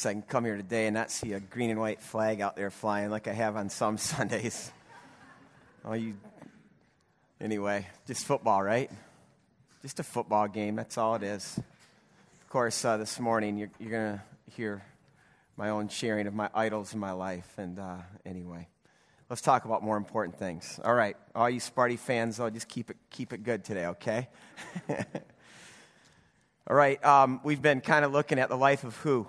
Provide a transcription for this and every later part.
weeks I can come here today and not see a green and white flag out there flying like I have on some Sundays. oh, you. Anyway, just football, right? Just a football game. That's all it is. Of course, uh, this morning you're, you're going to hear my own sharing of my idols in my life. And uh, anyway, let's talk about more important things. All right, all you Sparty fans, I'll just keep it keep it good today, okay? all right, um, we've been kind of looking at the life of who?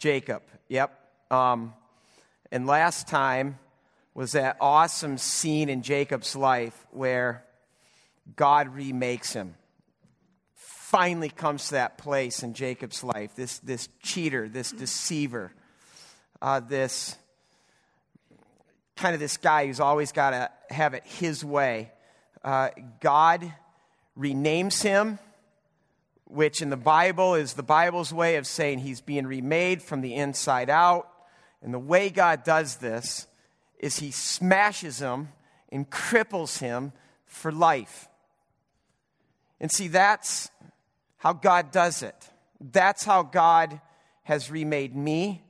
Jacob. Yep. Um, and last time was that awesome scene in Jacob's life where God remakes him finally comes to that place in Jacob's life. This, this cheater, this deceiver, uh, this kind of this guy who's always got to have it his way. Uh, God renames him, which in the Bible is the Bible's way of saying he's being remade from the inside out. And the way God does this is he smashes him and cripples him for life. And see, that's how God does it. That's how God has remade me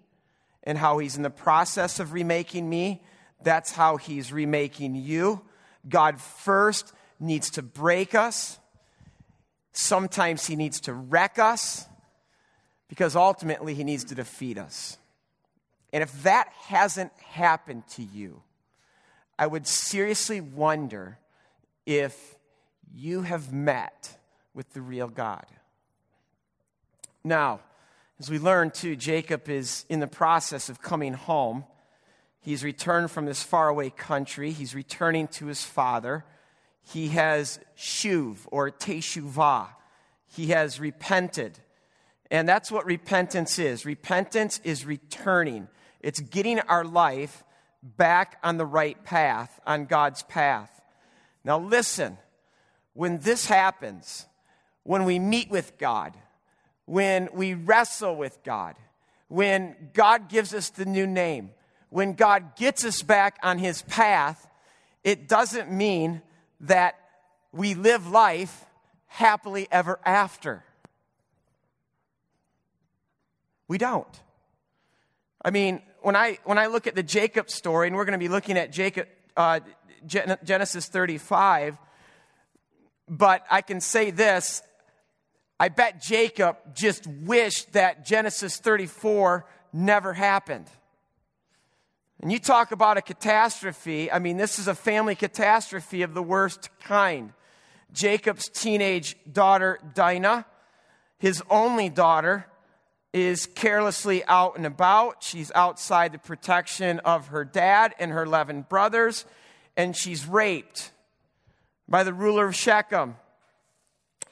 and how He's in the process of remaking me. That's how He's remaking you. God first needs to break us. Sometimes He needs to wreck us because ultimately He needs to defeat us. And if that hasn't happened to you, I would seriously wonder if you have met with the real God. Now, as we learn too, Jacob is in the process of coming home. He's returned from this faraway country. He's returning to his father. He has shuv or teshuvah. He has repented. And that's what repentance is. Repentance is returning. It's getting our life back on the right path, on God's path. Now listen, when this happens, when we meet with God, when we wrestle with God, when God gives us the new name, when God gets us back on his path, it doesn't mean that we live life happily ever after. We don't. I mean, when I, when I look at the Jacob story, and we're going to be looking at Jacob, uh, Genesis 35, but I can say this I bet Jacob just wished that Genesis 34 never happened. And you talk about a catastrophe. I mean, this is a family catastrophe of the worst kind. Jacob's teenage daughter, Dinah, his only daughter, is carelessly out and about. She's outside the protection of her dad and her 11 brothers, and she's raped by the ruler of Shechem.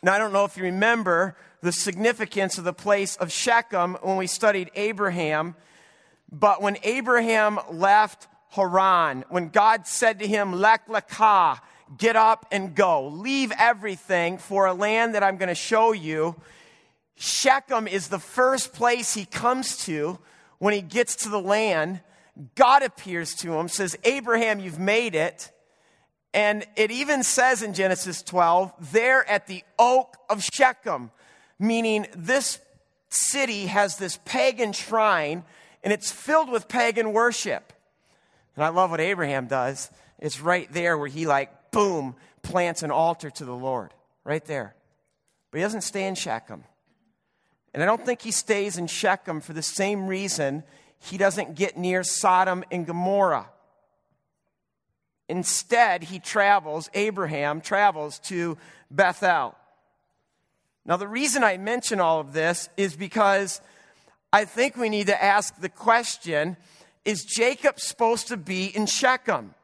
Now, I don't know if you remember the significance of the place of Shechem when we studied Abraham, but when Abraham left Haran, when God said to him, Lech lekah, get up and go, leave everything for a land that I'm going to show you, Shechem is the first place he comes to when he gets to the land. God appears to him, says, Abraham, you've made it. And it even says in Genesis 12, there at the oak of Shechem, meaning this city has this pagan shrine and it's filled with pagan worship. And I love what Abraham does. It's right there where he, like, boom, plants an altar to the Lord. Right there. But he doesn't stay in Shechem. And I don't think he stays in Shechem for the same reason he doesn't get near Sodom and Gomorrah. Instead, he travels, Abraham travels to Bethel. Now, the reason I mention all of this is because I think we need to ask the question is Jacob supposed to be in Shechem?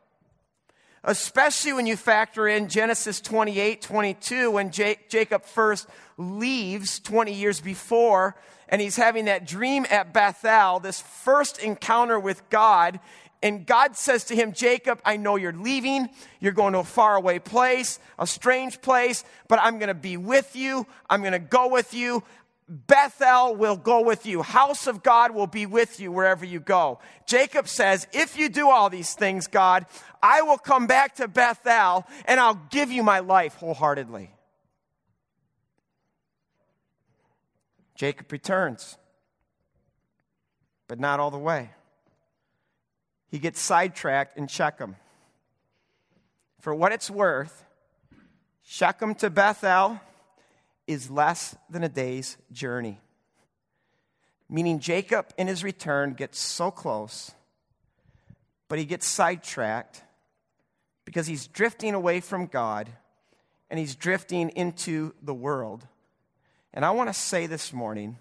Especially when you factor in Genesis 28 22, when Jacob first leaves 20 years before, and he's having that dream at Bethel, this first encounter with God, and God says to him, Jacob, I know you're leaving. You're going to a faraway place, a strange place, but I'm going to be with you. I'm going to go with you. Bethel will go with you. House of God will be with you wherever you go. Jacob says, If you do all these things, God, I will come back to Bethel and I'll give you my life wholeheartedly. Jacob returns. but not all the way. He gets sidetracked in Shechem. For what it's worth, Shechem to Bethel is less than a day's journey. Meaning, Jacob in his return gets so close, but he gets sidetracked because he's drifting away from God and he's drifting into the world. And I want to say this morning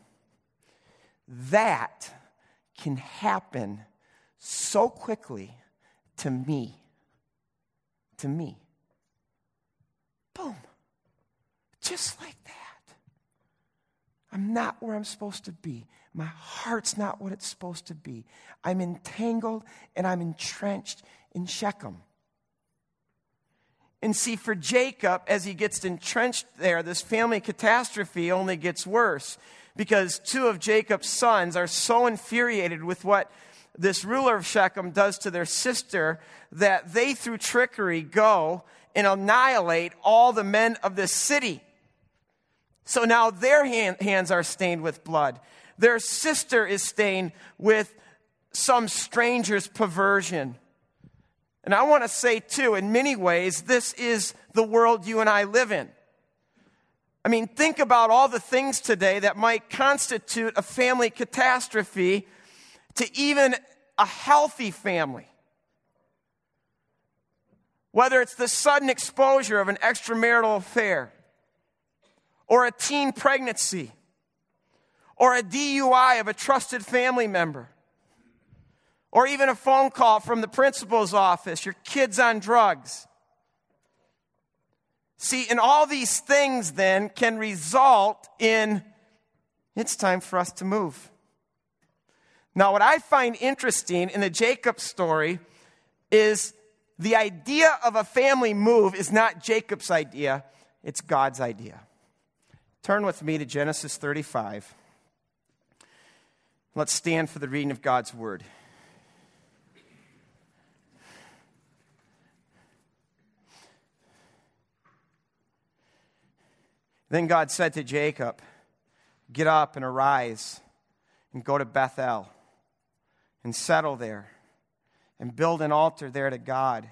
that can happen so quickly to me. To me. Boom. Just like that. I'm not where I'm supposed to be. My heart's not what it's supposed to be. I'm entangled and I'm entrenched in Shechem. And see, for Jacob, as he gets entrenched there, this family catastrophe only gets worse because two of Jacob's sons are so infuriated with what this ruler of Shechem does to their sister that they, through trickery, go and annihilate all the men of this city. So now their hand, hands are stained with blood. Their sister is stained with some stranger's perversion. And I want to say, too, in many ways, this is the world you and I live in. I mean, think about all the things today that might constitute a family catastrophe to even a healthy family. Whether it's the sudden exposure of an extramarital affair, or a teen pregnancy, or a DUI of a trusted family member, or even a phone call from the principal's office, your kid's on drugs. See, and all these things then can result in it's time for us to move. Now, what I find interesting in the Jacob story is the idea of a family move is not Jacob's idea, it's God's idea. Turn with me to Genesis 35. Let's stand for the reading of God's word. Then God said to Jacob, Get up and arise and go to Bethel and settle there and build an altar there to God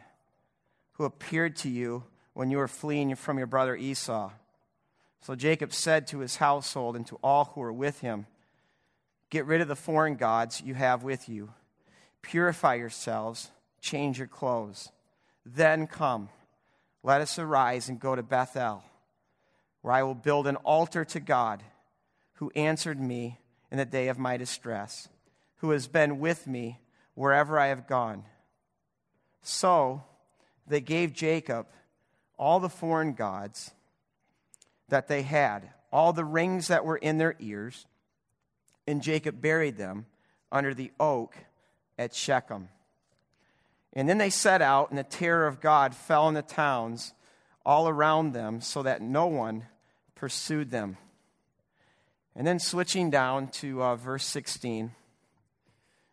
who appeared to you when you were fleeing from your brother Esau. So Jacob said to his household and to all who were with him, Get rid of the foreign gods you have with you. Purify yourselves, change your clothes. Then come, let us arise and go to Bethel where I will build an altar to God who answered me in the day of my distress, who has been with me wherever I have gone. So they gave Jacob all the foreign gods that they had, all the rings that were in their ears, and Jacob buried them under the oak at Shechem. And then they set out, and the terror of God fell on the towns all around them, so that no one pursued them. And then switching down to uh, verse 16.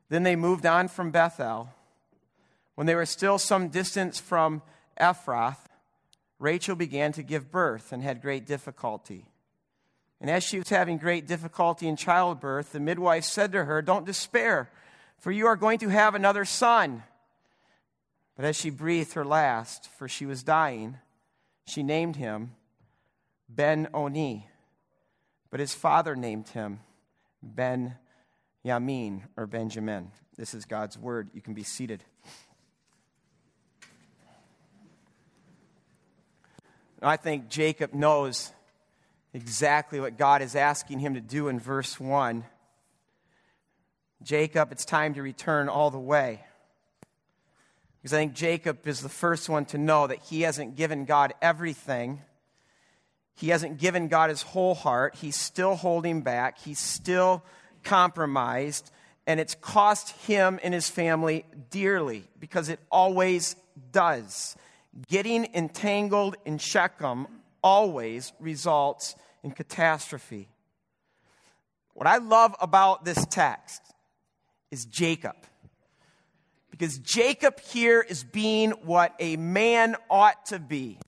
Then they moved on from Bethel. When they were still some distance from Ephrath, Rachel began to give birth and had great difficulty. And as she was having great difficulty in childbirth, the midwife said to her, Don't despair, for you are going to have another son. But as she breathed her last, for she was dying, she named him Ben Oni, but his father named him Ben Yamin or Benjamin. This is God's word. You can be seated. I think Jacob knows exactly what God is asking him to do in verse 1. Jacob, it's time to return all the way. Because I think Jacob is the first one to know that he hasn't given God everything he hasn't given God his whole heart. He's still holding back. He's still compromised. And it's cost him and his family dearly because it always does. Getting entangled in Shechem always results in catastrophe. What I love about this text is Jacob. Because Jacob here is being what a man ought to be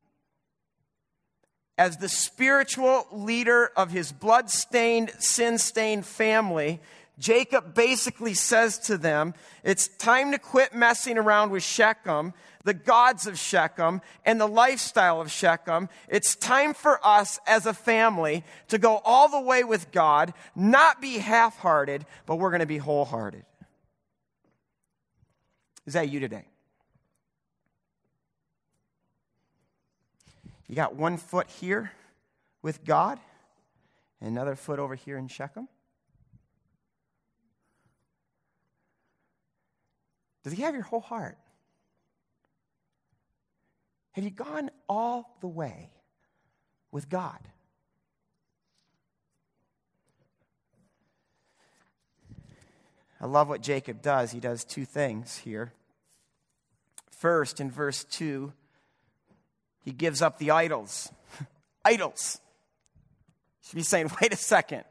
as the spiritual leader of his blood-stained, sin-stained family, Jacob basically says to them, It's time to quit messing around with Shechem, the gods of Shechem, and the lifestyle of Shechem. It's time for us as a family to go all the way with God, not be half hearted, but we're going to be wholehearted. Is that you today? You got one foot here with God, and another foot over here in Shechem? Does he have your whole heart? Have you gone all the way with God? I love what Jacob does. He does two things here. First, in verse 2, he gives up the idols. idols. You should be saying, wait a second.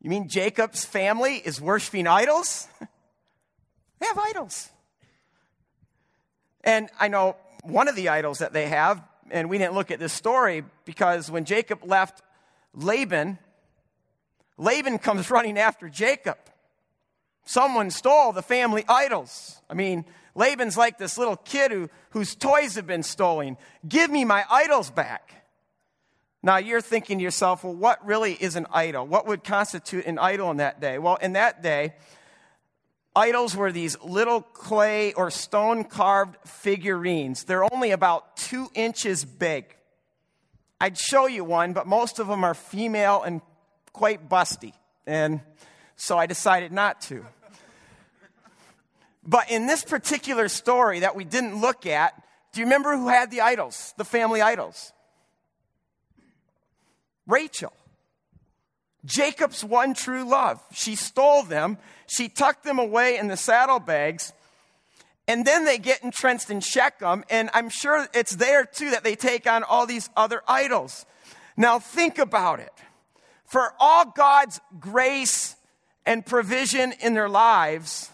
You mean Jacob's family is worshiping idols? They have idols. And I know one of the idols that they have, and we didn't look at this story because when Jacob left Laban, Laban comes running after Jacob. Someone stole the family idols. I mean, Laban's like this little kid who, whose toys have been stolen. Give me my idols back. Now you're thinking to yourself, well, what really is an idol? What would constitute an idol in that day? Well, in that day, Idols were these little clay or stone carved figurines. They're only about two inches big. I'd show you one, but most of them are female and quite busty. And so I decided not to. But in this particular story that we didn't look at, do you remember who had the idols, the family idols? Rachel. Jacob's one true love. She stole them, she tucked them away in the saddlebags, and then they get entrenched in Shechem, and I'm sure it's there too that they take on all these other idols. Now think about it. For all God's grace and provision in their lives,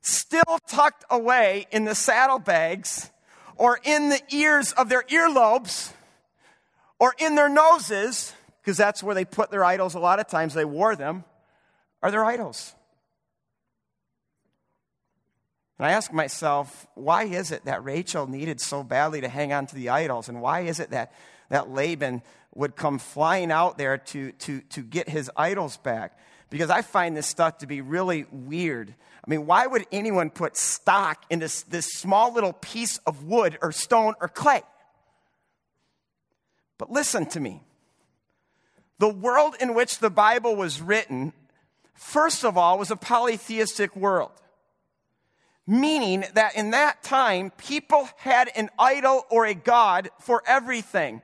still tucked away in the saddlebags or in the ears of their earlobes or in their noses, because that's where they put their idols a lot of times, they wore them, are their idols. And I ask myself, why is it that Rachel needed so badly to hang on to the idols? And why is it that, that Laban would come flying out there to, to, to get his idols back? Because I find this stuff to be really weird. I mean, why would anyone put stock in this, this small little piece of wood or stone or clay? But listen to me. The world in which the Bible was written, first of all, was a polytheistic world. Meaning that in that time, people had an idol or a God for everything.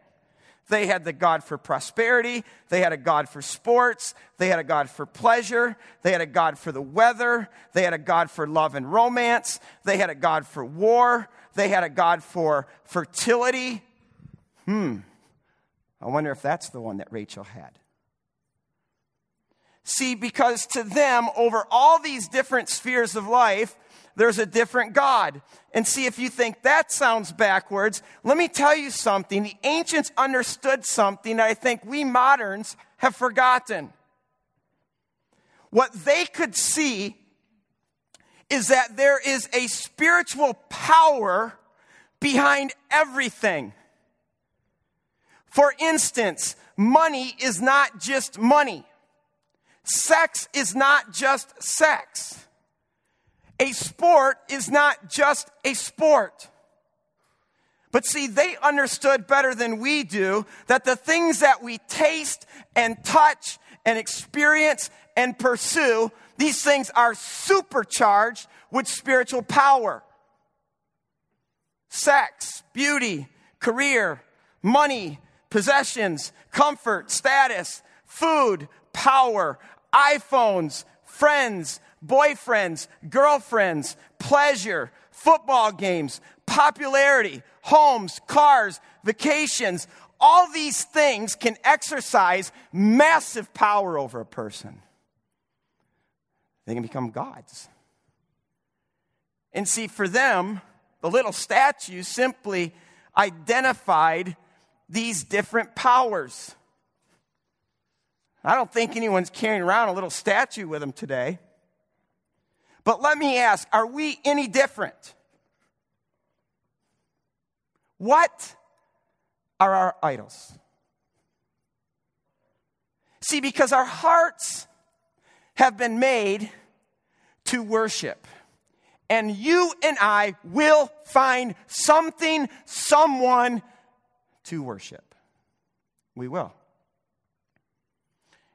They had the God for prosperity. They had a God for sports. They had a God for pleasure. They had a God for the weather. They had a God for love and romance. They had a God for war. They had a God for fertility. Hmm. I wonder if that's the one that Rachel had. See, because to them, over all these different spheres of life, there's a different God. And see, if you think that sounds backwards, let me tell you something. The ancients understood something that I think we moderns have forgotten. What they could see is that there is a spiritual power behind everything. For instance, money is not just money. Sex is not just sex. A sport is not just a sport. But see, they understood better than we do that the things that we taste and touch and experience and pursue, these things are supercharged with spiritual power. Sex, beauty, career, money, possessions, comfort, status, food, power, iPhones, friends, boyfriends, girlfriends, pleasure, football games, popularity, homes, cars, vacations. All these things can exercise massive power over a person. They can become gods. And see, for them, the little statue simply identified these different powers. I don't think anyone's carrying around a little statue with them today. But let me ask are we any different? What are our idols? See, because our hearts have been made to worship. And you and I will find something, someone to worship. We will.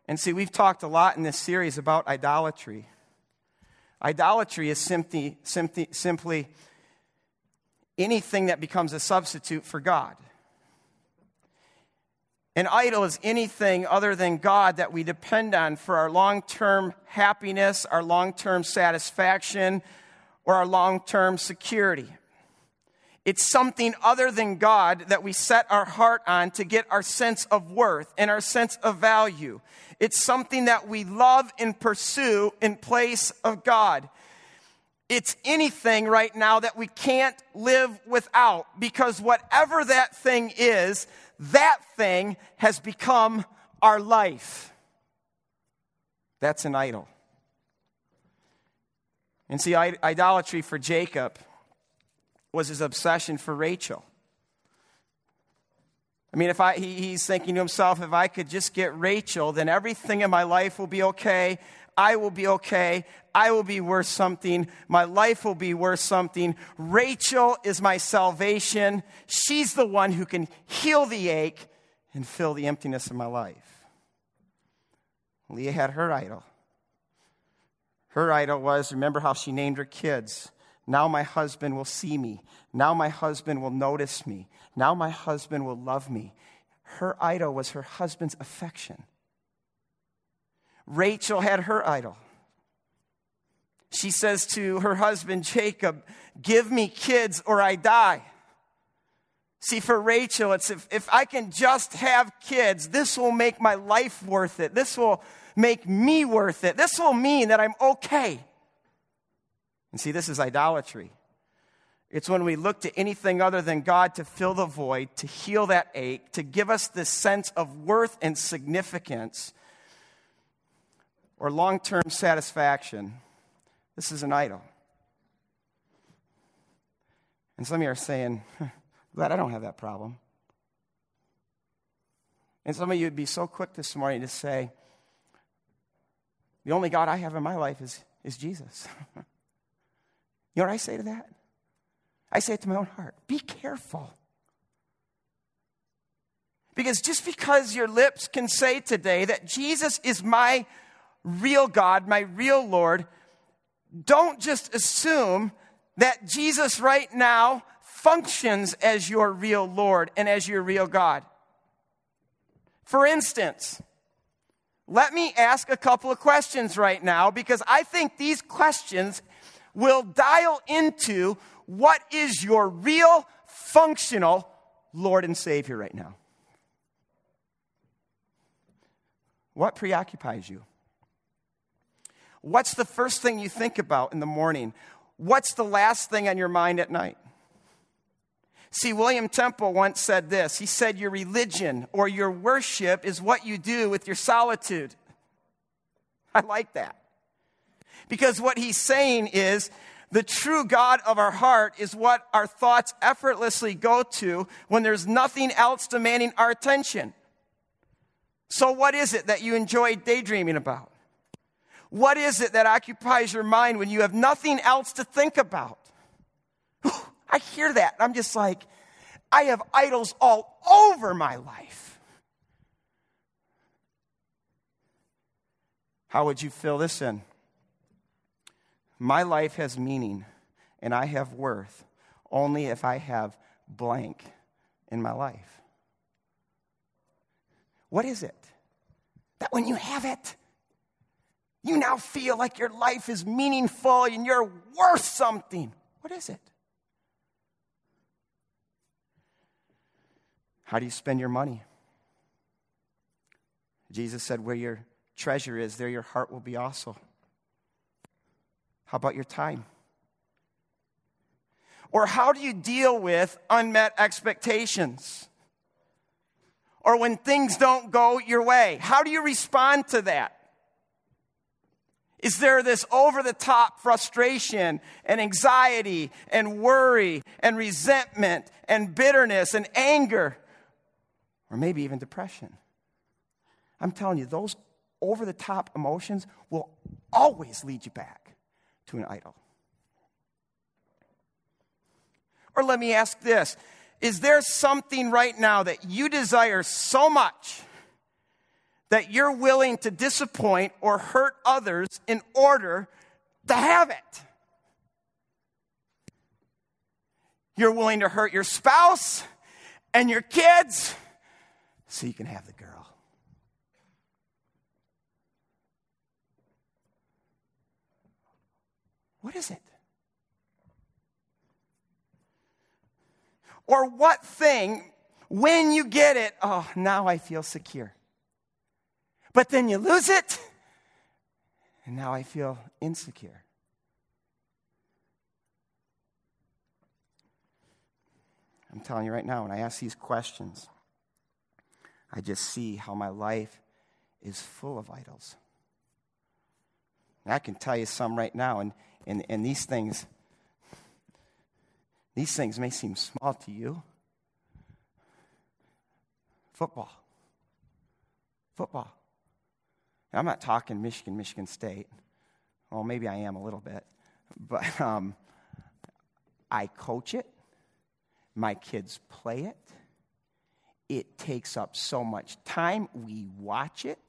And see, we've talked a lot in this series about idolatry. Idolatry is simply, simply, simply anything that becomes a substitute for God. An idol is anything other than God that we depend on for our long term happiness, our long term satisfaction, or our long term security. It's something other than God that we set our heart on to get our sense of worth and our sense of value. It's something that we love and pursue in place of God. It's anything right now that we can't live without because whatever that thing is, that thing has become our life. That's an idol. And see, idolatry for Jacob was his obsession for Rachel. I mean, if I, he, he's thinking to himself, if I could just get Rachel, then everything in my life will be okay. I will be okay. I will be worth something. My life will be worth something. Rachel is my salvation. She's the one who can heal the ache and fill the emptiness of my life. Leah had her idol. Her idol was remember how she named her kids? Now my husband will see me. Now my husband will notice me. Now my husband will love me. Her idol was her husband's affection. Rachel had her idol. She says to her husband Jacob, Give me kids or I die. See, for Rachel, it's if, if I can just have kids, this will make my life worth it. This will make me worth it. This will mean that I'm okay. And see, this is idolatry. It's when we look to anything other than God to fill the void, to heal that ache, to give us this sense of worth and significance or long term satisfaction. This is an idol. And some of you are saying, Glad I don't have that problem. And some of you would be so quick this morning to say, The only God I have in my life is, is Jesus. You know what I say to that? I say it to my own heart be careful. Because just because your lips can say today that Jesus is my real God, my real Lord, don't just assume that Jesus right now functions as your real Lord and as your real God. For instance, let me ask a couple of questions right now because I think these questions will dial into what is your real functional Lord and Savior right now. What preoccupies you? What's the first thing you think about in the morning? What's the last thing on your mind at night? See, William Temple once said this. He said, Your religion or your worship is what you do with your solitude. I like that. Because what he's saying is the true God of our heart is what our thoughts effortlessly go to when there's nothing else demanding our attention. So, what is it that you enjoy daydreaming about? What is it that occupies your mind when you have nothing else to think about? I hear that. I'm just like, I have idols all over my life. How would you fill this in? My life has meaning and I have worth only if I have blank in my life. What is it? That when you have it, you now feel like your life is meaningful and you're worth something. What is it? How do you spend your money? Jesus said, Where your treasure is, there your heart will be also. How about your time? Or how do you deal with unmet expectations? or when things don't go your way? How do you respond to that? Is there this over the top frustration and anxiety and worry and resentment and bitterness and anger? Or maybe even depression? I'm telling you, those over the top emotions will always lead you back to an idol. Or let me ask this Is there something right now that you desire so much that you're willing to disappoint or hurt others in order to have it? You're willing to hurt your spouse and your kids so you can have the girl. What is it? Or what thing, when you get it, oh, now I feel secure. But then you lose it, and now I feel insecure. I'm telling you right now, when I ask these questions, I just see how my life is full of idols. And I can tell you some right now, and, and, and these things, these things may seem small to you. Football. Football. Now, I'm not talking Michigan, Michigan State. Well, maybe I am a little bit. But um, I coach it. My kids play it. It takes up so much time. We watch it.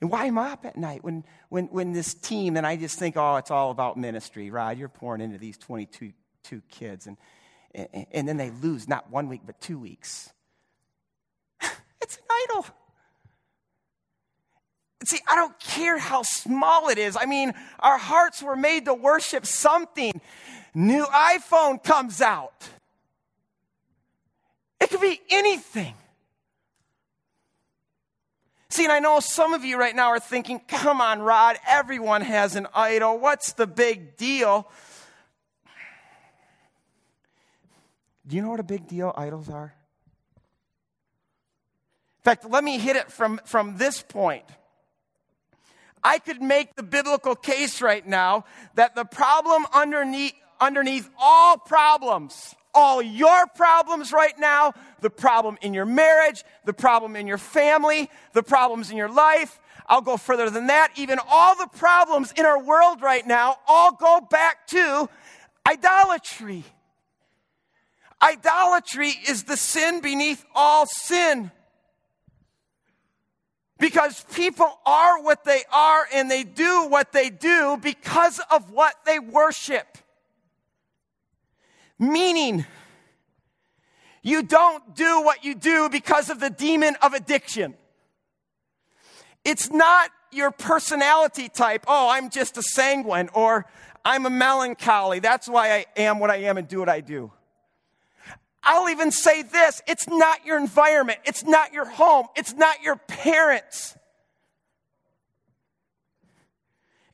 And why am I up at night when, when, when this team, and I just think, oh, it's all about ministry, Rod. You're pouring into these 22 two kids, and, and, and then they lose not one week, but two weeks. it's an idol. See, I don't care how small it is. I mean, our hearts were made to worship something. New iPhone comes out. It could be anything. See, and I know some of you right now are thinking, come on, Rod, everyone has an idol. What's the big deal? Do you know what a big deal idols are? In fact, let me hit it from, from this point. I could make the biblical case right now that the problem underneath, underneath all problems all your problems right now the problem in your marriage, the problem in your family, the problems in your life. I'll go further than that. Even all the problems in our world right now all go back to idolatry. Idolatry is the sin beneath all sin. Because people are what they are and they do what they do because of what they worship. Meaning, you don't do what you do because of the demon of addiction. It's not your personality type. Oh, I'm just a sanguine or I'm a melancholy. That's why I am what I am and do what I do. I'll even say this it's not your environment, it's not your home, it's not your parents.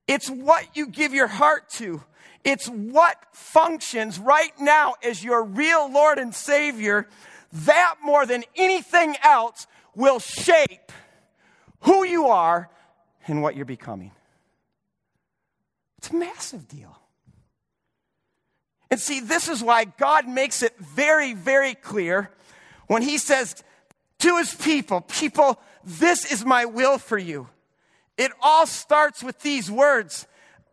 It's what you give your heart to. It's what functions right now as your real Lord and Savior. That more than anything else will shape who you are and what you're becoming. It's a massive deal. And see, this is why God makes it very, very clear when He says to His people, People, this is my will for you. It all starts with these words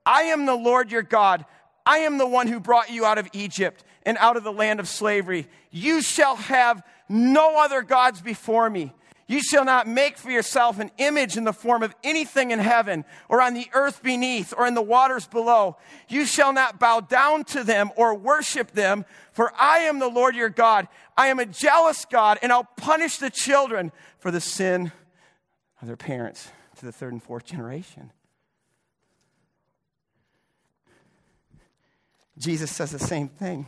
I am the Lord your God I am the one who brought you out of Egypt and out of the land of slavery. You shall have no other gods before me. You shall not make for yourself an image in the form of anything in heaven or on the earth beneath or in the waters below. You shall not bow down to them or worship them, for I am the Lord your God. I am a jealous God, and I'll punish the children for the sin of their parents to the third and fourth generation. Jesus says the same thing.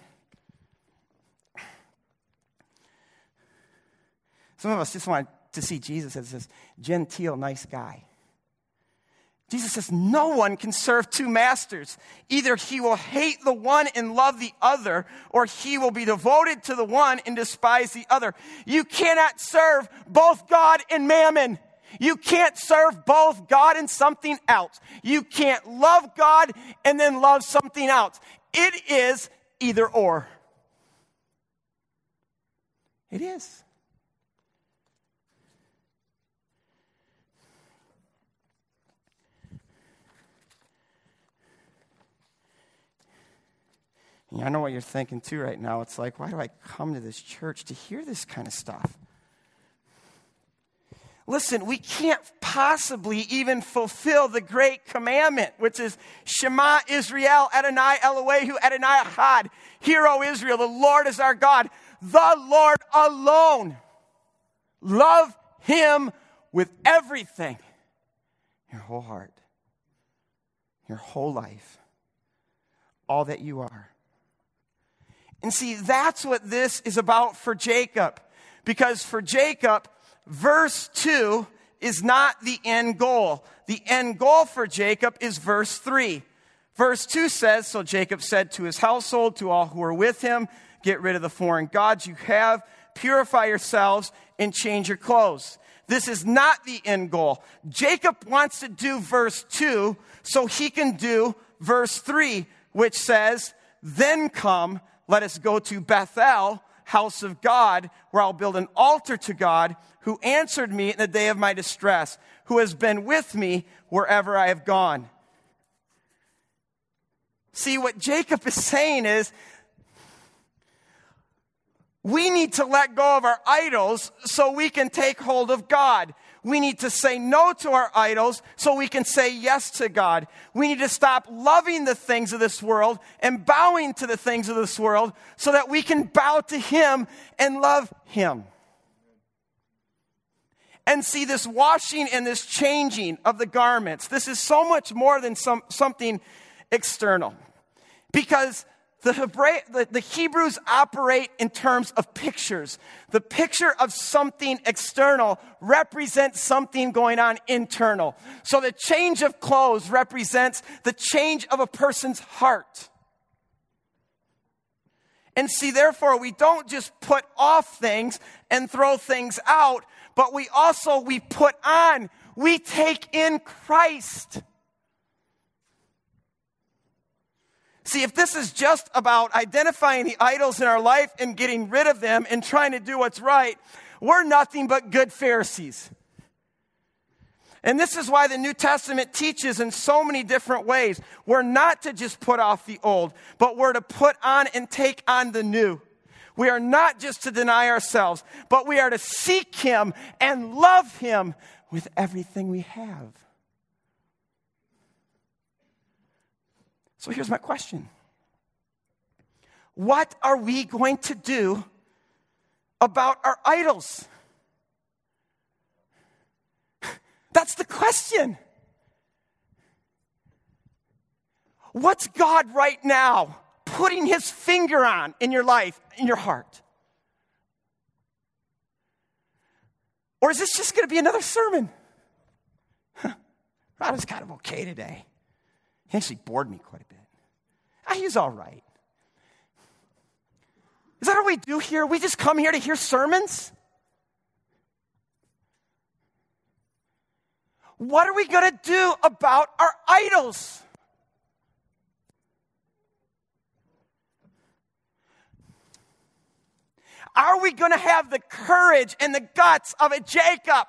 Some of us just want to see Jesus as this genteel, nice guy. Jesus says, No one can serve two masters. Either he will hate the one and love the other, or he will be devoted to the one and despise the other. You cannot serve both God and mammon. You can't serve both God and something else. You can't love God and then love something else. It is either or. It is. I know what you're thinking too right now. It's like, why do I come to this church to hear this kind of stuff? Listen, we can't possibly even fulfill the great commandment, which is Shema Israel, Adonai Eloheinu, Adonai Echad. Hear, O Israel, the Lord is our God, the Lord alone. Love him with everything your whole heart, your whole life, all that you are. And see, that's what this is about for Jacob. Because for Jacob, verse 2 is not the end goal. The end goal for Jacob is verse 3. Verse 2 says So Jacob said to his household, to all who are with him, Get rid of the foreign gods you have, purify yourselves, and change your clothes. This is not the end goal. Jacob wants to do verse 2 so he can do verse 3, which says, Then come let us go to Bethel, house of God, where I'll build an altar to God, who answered me in the day of my distress, who has been with me wherever I have gone. See, what Jacob is saying is, we need to let go of our idols so we can take hold of God. We need to say no to our idols so we can say yes to God. We need to stop loving the things of this world and bowing to the things of this world so that we can bow to Him and love Him. And see this washing and this changing of the garments. This is so much more than some, something external. Because the, Hebrew, the, the, Hebrews operate in terms of pictures. The picture of something external represents something going on internal. So the change of clothes represents the change of a person's heart. And see, therefore, we don't just put off things and throw things out, but we also, we put on, we take in Christ. See, if this is just about identifying the idols in our life and getting rid of them and trying to do what's right, we're nothing but good Pharisees. And this is why the New Testament teaches in so many different ways. We're not to just put off the old, but we're to put on and take on the new. We are not just to deny ourselves, but we are to seek Him and love Him with everything we have. So here's my question What are we going to do about our idols? That's the question. What's God right now putting his finger on in your life, in your heart? Or is this just going to be another sermon? Huh. I was kind of okay today. He actually bored me quite a bit. Ah, he's all right. Is that what we do here? We just come here to hear sermons? What are we going to do about our idols? Are we going to have the courage and the guts of a Jacob?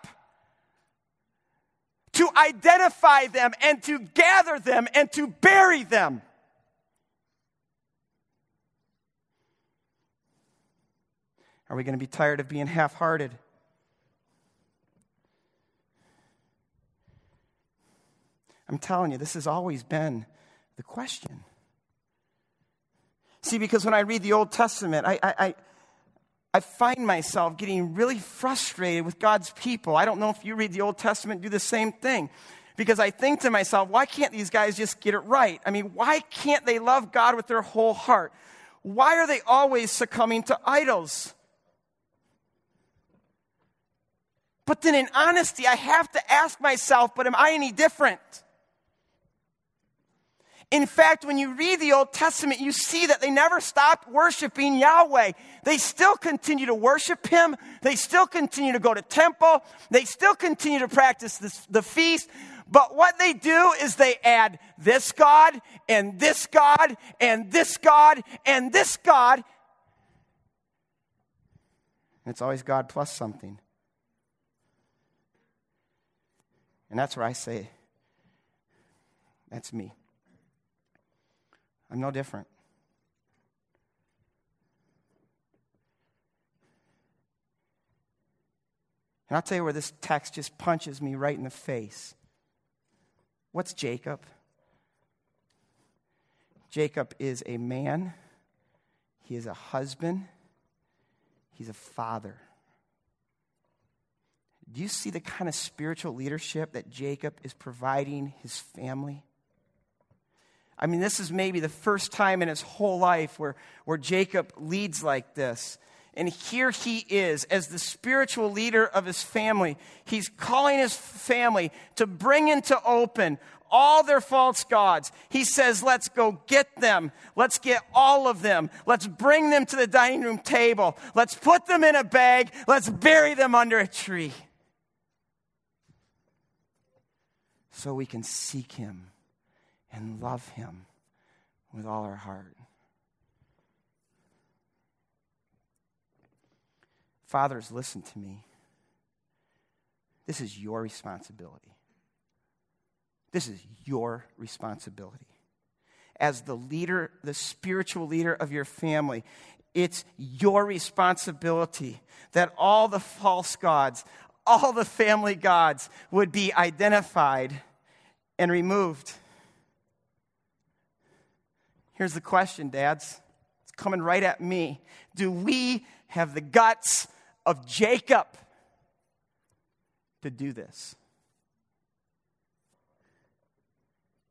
To identify them and to gather them and to bury them. Are we going to be tired of being half hearted? I'm telling you, this has always been the question. See, because when I read the Old Testament, I, I, I find myself getting really frustrated with God's people. I don't know if you read the Old Testament, do the same thing. Because I think to myself, why can't these guys just get it right? I mean, why can't they love God with their whole heart? Why are they always succumbing to idols? But then in honesty, I have to ask myself, but am I any different? In fact, when you read the Old Testament, you see that they never stopped worshiping Yahweh. They still continue to worship Him. They still continue to go to temple. They still continue to practice this, the feast. But what they do is they add this God and this God and this God and this God. And It's always God plus something. And that's where I say, that's me. I'm no different. And I'll tell you where this text just punches me right in the face. What's Jacob? Jacob is a man, he is a husband, he's a father. Do you see the kind of spiritual leadership that Jacob is providing his family? I mean, this is maybe the first time in his whole life where, where Jacob leads like this. And here he is as the spiritual leader of his family. He's calling his family to bring into open all their false gods. He says, Let's go get them. Let's get all of them. Let's bring them to the dining room table. Let's put them in a bag. Let's bury them under a tree. So we can seek him and love him with all our heart. Fathers, listen to me. This is your responsibility. This is your responsibility. As the leader, the spiritual leader of your family, it's your responsibility that all the false gods, all the family gods would be identified and removed. Here's the question, dads. It's coming right at me. Do we have the guts of Jacob to do this,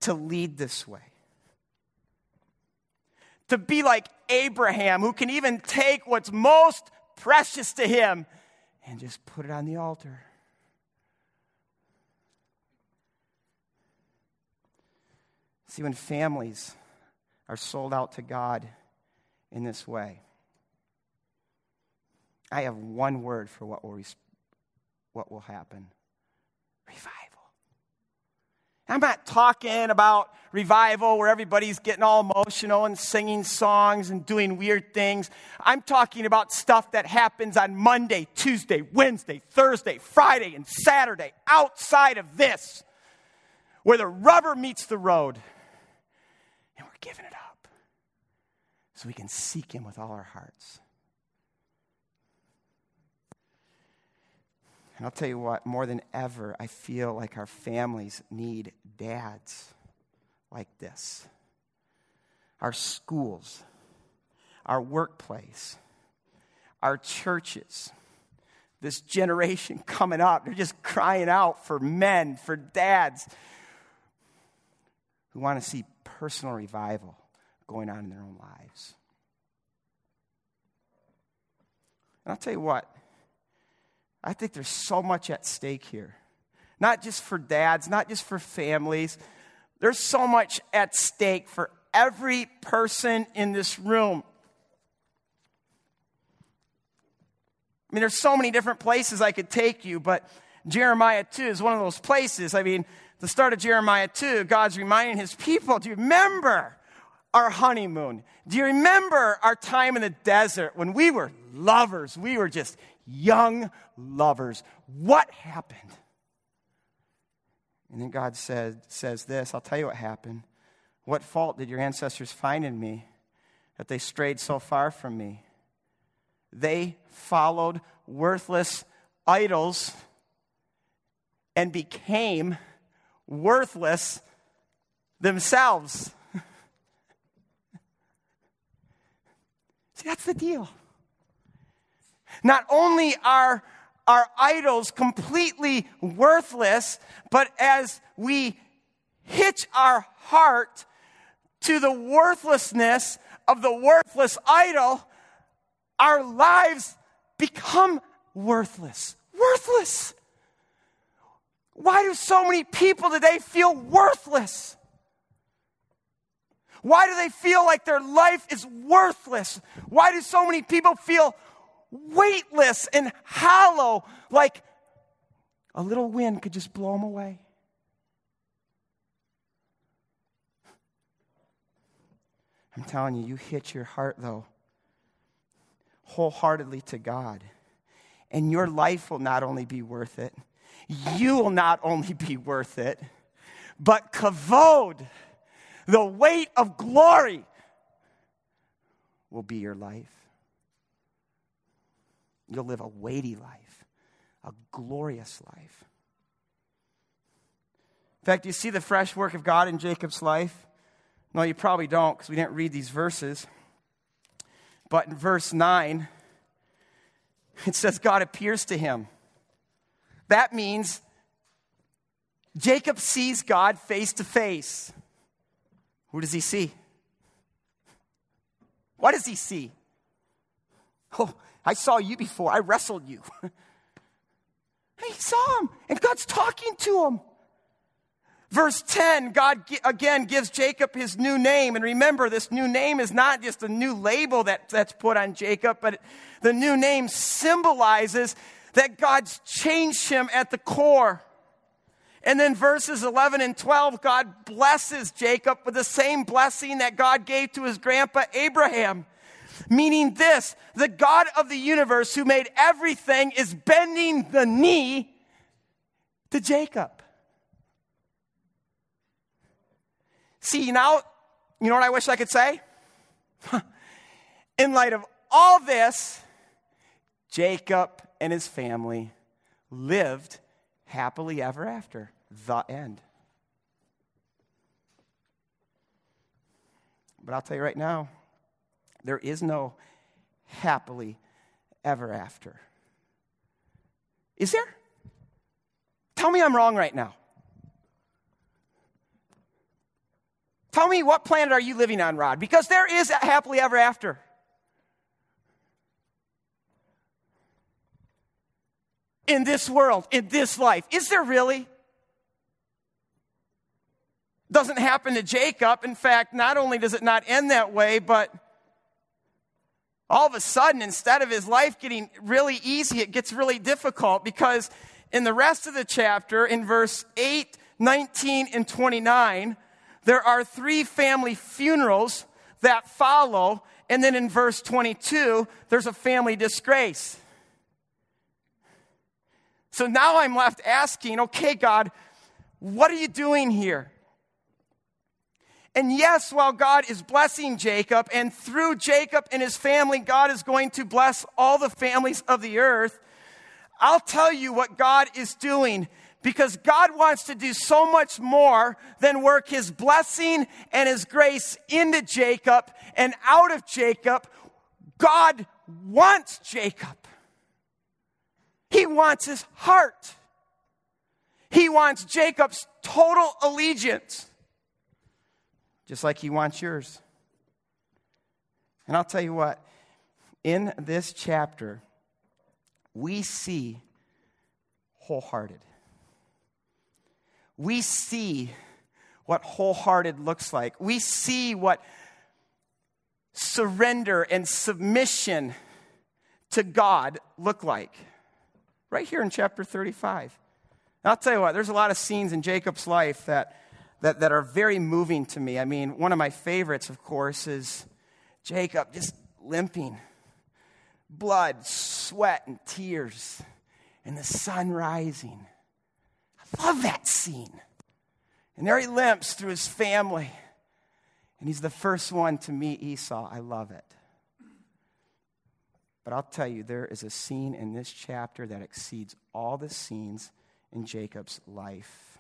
to lead this way, to be like Abraham, who can even take what's most precious to him and just put it on the altar. See, when families are sold out to God in this way, I have one word for what will, what will happen revival. I'm not talking about revival where everybody's getting all emotional and singing songs and doing weird things. I'm talking about stuff that happens on Monday, Tuesday, Wednesday, Thursday, Friday, and Saturday outside of this, where the rubber meets the road giving it up so we can seek Him with all our hearts. And I'll tell you what, more than ever, I feel like our families need dads like this. Our schools, our workplace, our churches, this generation coming up, they're just crying out for men, for dads who want to see personal revival going on in their own lives. And I'll tell you what, I think there's so much at stake here. Not just for dads, not just for families. There's so much at stake for every person in this room. I mean, there's so many different places I could take you, but Jeremiah 2 is one of those places. I mean, the start of Jeremiah 2, God's reminding his people, do you remember our honeymoon? Do you remember our time in the desert when we were lovers? We were just young lovers. What happened? And then God said, says this I'll tell you what happened. What fault did your ancestors find in me that they strayed so far from me? They followed worthless idols and became worthless themselves. See, that's the deal. Not only are our idols completely worthless, but as we hitch our heart to the worthlessness of the worthless idol, our lives become worthless. Worthless. Why do so many people today feel worthless? Why do they feel like their life is worthless? Why do so many people feel weightless and hollow, like a little wind could just blow them away? I'm telling you, you hit your heart, though, wholeheartedly to God. And your life will not only be worth it, you will not only be worth it, but kavod, the weight of glory, will be your life. You'll live a weighty life, a glorious life. In fact, you see the fresh work of God in Jacob's life? No, you probably don't because we didn't read these verses. But in verse 9, it says God appears to him. That means Jacob sees God face to face. Who does he see? What does he see? Oh, I saw you before. I wrestled you. he saw him, and God's talking to him. Verse 10, God again gives Jacob his new name. And remember, this new name is not just a new label that, that's put on Jacob, but the new name symbolizes that God's changed him at the core. And then verses 11 and 12, God blesses Jacob with the same blessing that God gave to his grandpa Abraham. Meaning this, the God of the universe who made everything is bending the knee to Jacob. See, now, you know what I wish I could say? In light of all this, Jacob and his family lived happily ever after. The end. But I'll tell you right now, there is no happily ever after. Is there? Tell me I'm wrong right now. Tell me what planet are you living on, Rod? Because there is a happily ever after. In this world, in this life. Is there really? Doesn't happen to Jacob. In fact, not only does it not end that way, but all of a sudden, instead of his life getting really easy, it gets really difficult because in the rest of the chapter, in verse 8, 19, and 29, there are three family funerals that follow. And then in verse 22, there's a family disgrace. So now I'm left asking, okay, God, what are you doing here? And yes, while God is blessing Jacob, and through Jacob and his family, God is going to bless all the families of the earth, I'll tell you what God is doing because God wants to do so much more than work his blessing and his grace into Jacob and out of Jacob. God wants Jacob. He wants his heart. He wants Jacob's total allegiance, just like he wants yours. And I'll tell you what, in this chapter, we see wholehearted we see what wholehearted looks like. We see what surrender and submission to God look like. Right here in chapter 35. And I'll tell you what, there's a lot of scenes in Jacob's life that, that, that are very moving to me. I mean, one of my favorites, of course, is Jacob just limping. Blood, sweat, and tears, and the sun rising. I love that scene. And there he limps through his family. And he's the first one to meet Esau. I love it. But I'll tell you, there is a scene in this chapter that exceeds all the scenes in Jacob's life.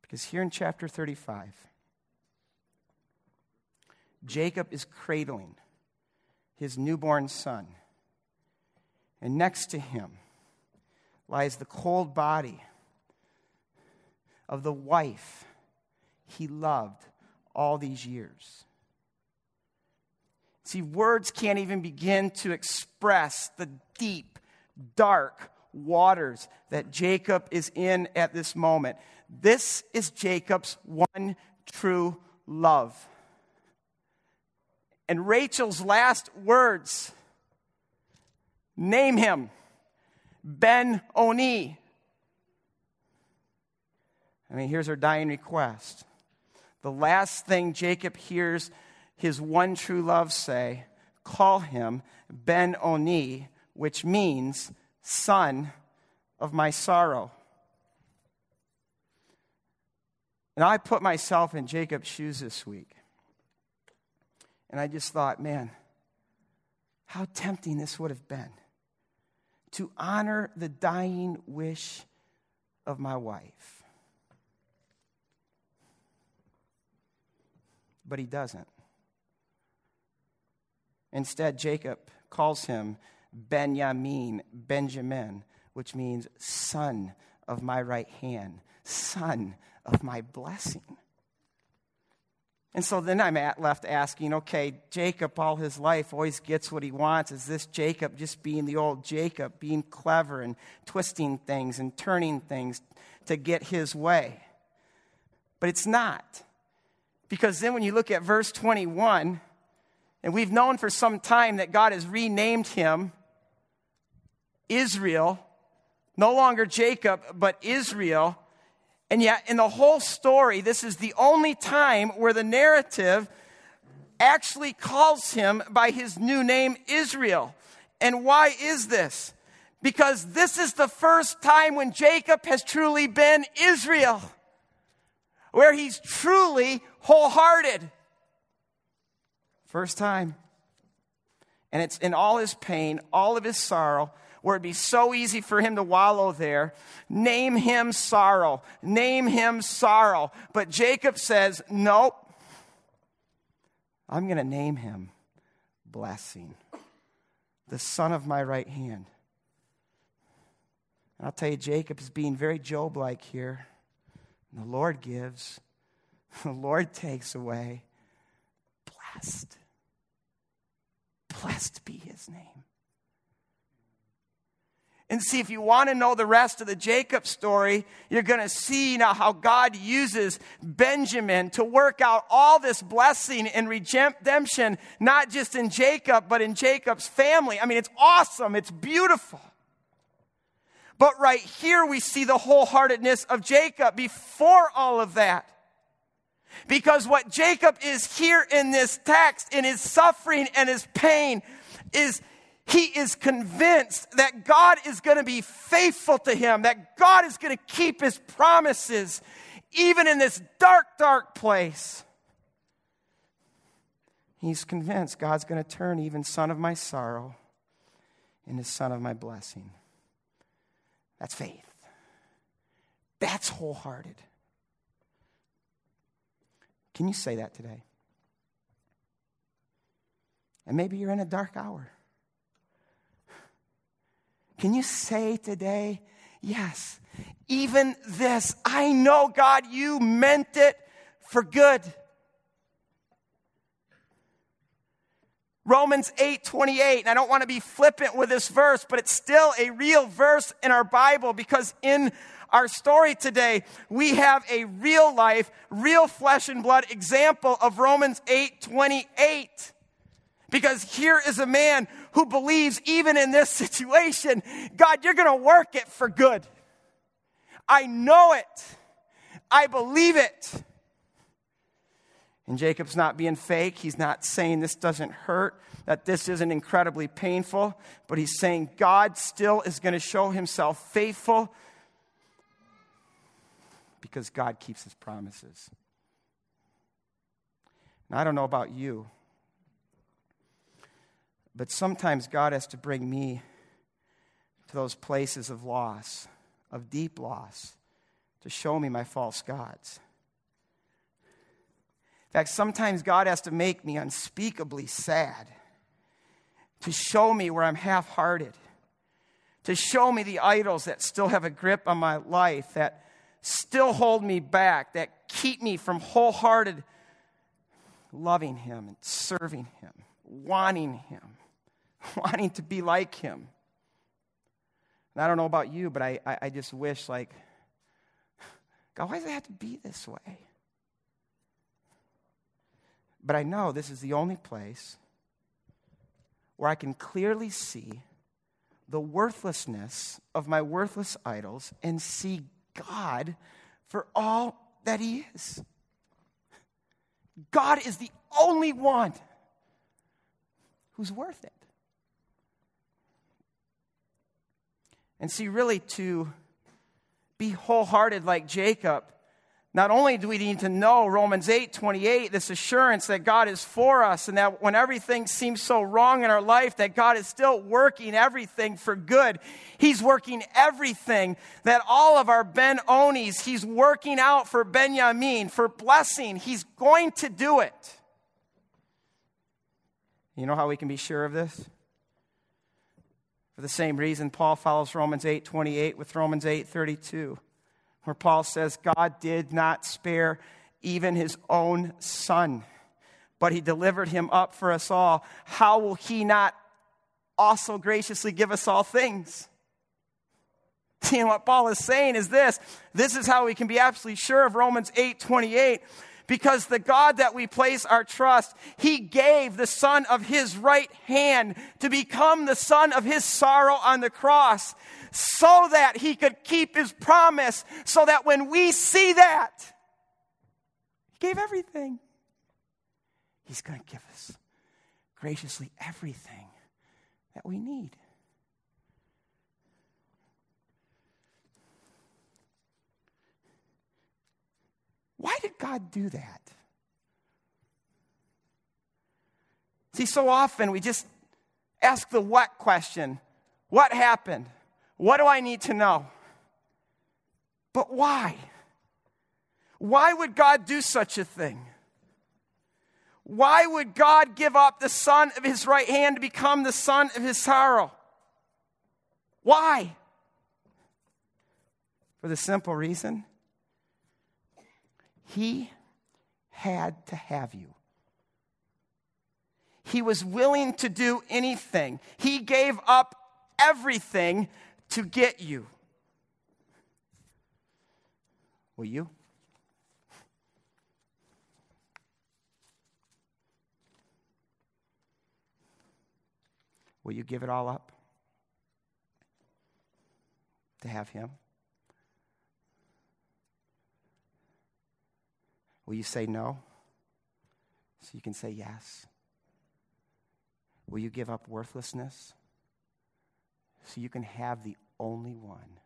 Because here in chapter 35, Jacob is cradling his newborn son. And next to him, lies the cold body of the wife he loved all these years. See, words can't even begin to express the deep, dark waters that Jacob is in at this moment. This is Jacob's one true love. And Rachel's last words name him Ben Oni. I mean, here's her dying request. The last thing Jacob hears his one true love say, call him Ben Oni, which means son of my sorrow. And I put myself in Jacob's shoes this week. And I just thought, man, how tempting this would have been to honor the dying wish of my wife. But he doesn't. Instead, Jacob calls him Benjamin, Benjamin, which means son of my right hand, son of my blessing. And so then I'm left asking, okay, Jacob, all his life, always gets what he wants. Is this Jacob just being the old Jacob, being clever and twisting things and turning things to get his way? But it's not. Because then when you look at verse 21, and we've known for some time that God has renamed him Israel, no longer Jacob, but Israel. And yet, in the whole story, this is the only time where the narrative actually calls him by his new name, Israel. And why is this? Because this is the first time when Jacob has truly been Israel, where he's truly wholehearted. First time. And it's in all his pain, all of his sorrow, where it'd be so easy for him to wallow there. Name him sorrow. Name him sorrow. But Jacob says, Nope. I'm going to name him blessing, the son of my right hand. And I'll tell you, Jacob is being very Job like here. The Lord gives, the Lord takes away. Blessed. Blessed be his name. And see, if you want to know the rest of the Jacob story, you're going to see now how God uses Benjamin to work out all this blessing and redemption, not just in Jacob, but in Jacob's family. I mean, it's awesome. It's beautiful. But right here, we see the wholeheartedness of Jacob before all of that. Because what Jacob is here in this text, in his suffering and his pain, is he is convinced that God is going to be faithful to him, that God is going to keep his promises, even in this dark, dark place. He's convinced God's going to turn even son of my sorrow into son of my blessing. That's faith. That's wholehearted. Can you say that today? And maybe you're in a dark hour. Can you say today, yes, even this, I know, God, you meant it for good. Romans 8 28, and I don't want to be flippant with this verse, but it's still a real verse in our Bible because in our story today, we have a real life, real flesh and blood example of Romans 8 28. Because here is a man who believes, even in this situation, God, you're going to work it for good. I know it. I believe it. And Jacob's not being fake. He's not saying this doesn't hurt, that this isn't incredibly painful, but he's saying God still is going to show himself faithful because God keeps his promises. And I don't know about you. But sometimes God has to bring me to those places of loss, of deep loss, to show me my false gods. In fact, sometimes God has to make me unspeakably sad, to show me where I'm half hearted, to show me the idols that still have a grip on my life, that still hold me back, that keep me from wholehearted loving Him and serving Him, wanting Him. wanting to be like him. And I don't know about you, but I, I, I just wish, like, God, why does it have to be this way? But I know this is the only place where I can clearly see the worthlessness of my worthless idols and see God for all that He is. God is the only one who's worth it. And see, really, to be wholehearted like Jacob not only do we need to know Romans 8 28, this assurance that God is for us and that when everything seems so wrong in our life, that God is still working everything for good. He's working everything that all of our Ben Onis, He's working out for Benjamin, for blessing. He's going to do it. You know how we can be sure of this? For the same reason, Paul follows Romans 8 28 with Romans 8 32 where Paul says, God did not spare even his own son, but he delivered him up for us all. How will he not also graciously give us all things? See, what Paul is saying is this this is how we can be absolutely sure of Romans 8 28 because the God that we place our trust, He gave the Son of His right hand to become the Son of His sorrow on the cross so that he could keep his promise, so that when we see that, he gave everything. He's going to give us graciously everything that we need. Why did God do that? See, so often we just ask the what question What happened? What do I need to know? But why? Why would God do such a thing? Why would God give up the son of his right hand to become the son of his sorrow? Why? For the simple reason he had to have you. He was willing to do anything. He gave up everything to get you. Will you? Will you give it all up to have Him? Will you say no so you can say yes? Will you give up worthlessness so you can have the only one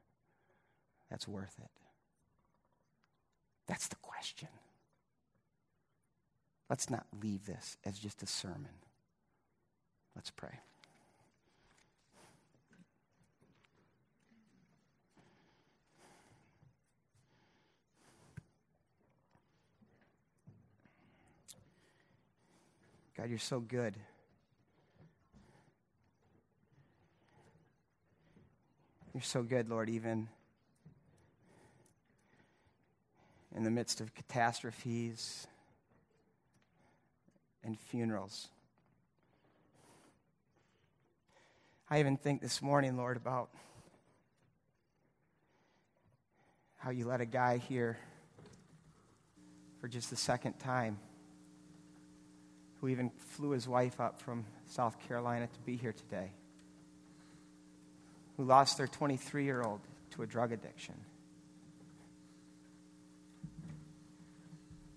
that's worth it? That's the question. Let's not leave this as just a sermon. Let's pray. God, you're so good. You're so good, Lord, even in the midst of catastrophes and funerals. I even think this morning, Lord, about how you let a guy here for just the second time who even flew his wife up from South Carolina to be here today who lost their 23 year old to a drug addiction.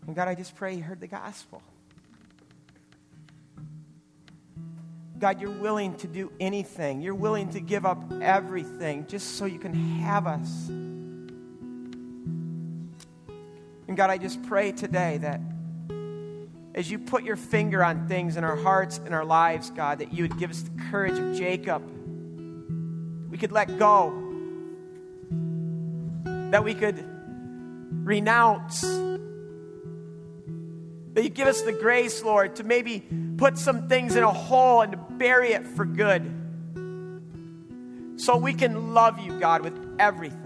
And God, I just pray you heard the gospel. God, you're willing to do anything. You're willing to give up everything just so you can have us. And God, I just pray today that as you put your finger on things in our hearts and our lives, God, that you would give us the courage of Jacob we could let go, that we could renounce. That you give us the grace, Lord, to maybe put some things in a hole and to bury it for good. So we can love you, God, with everything.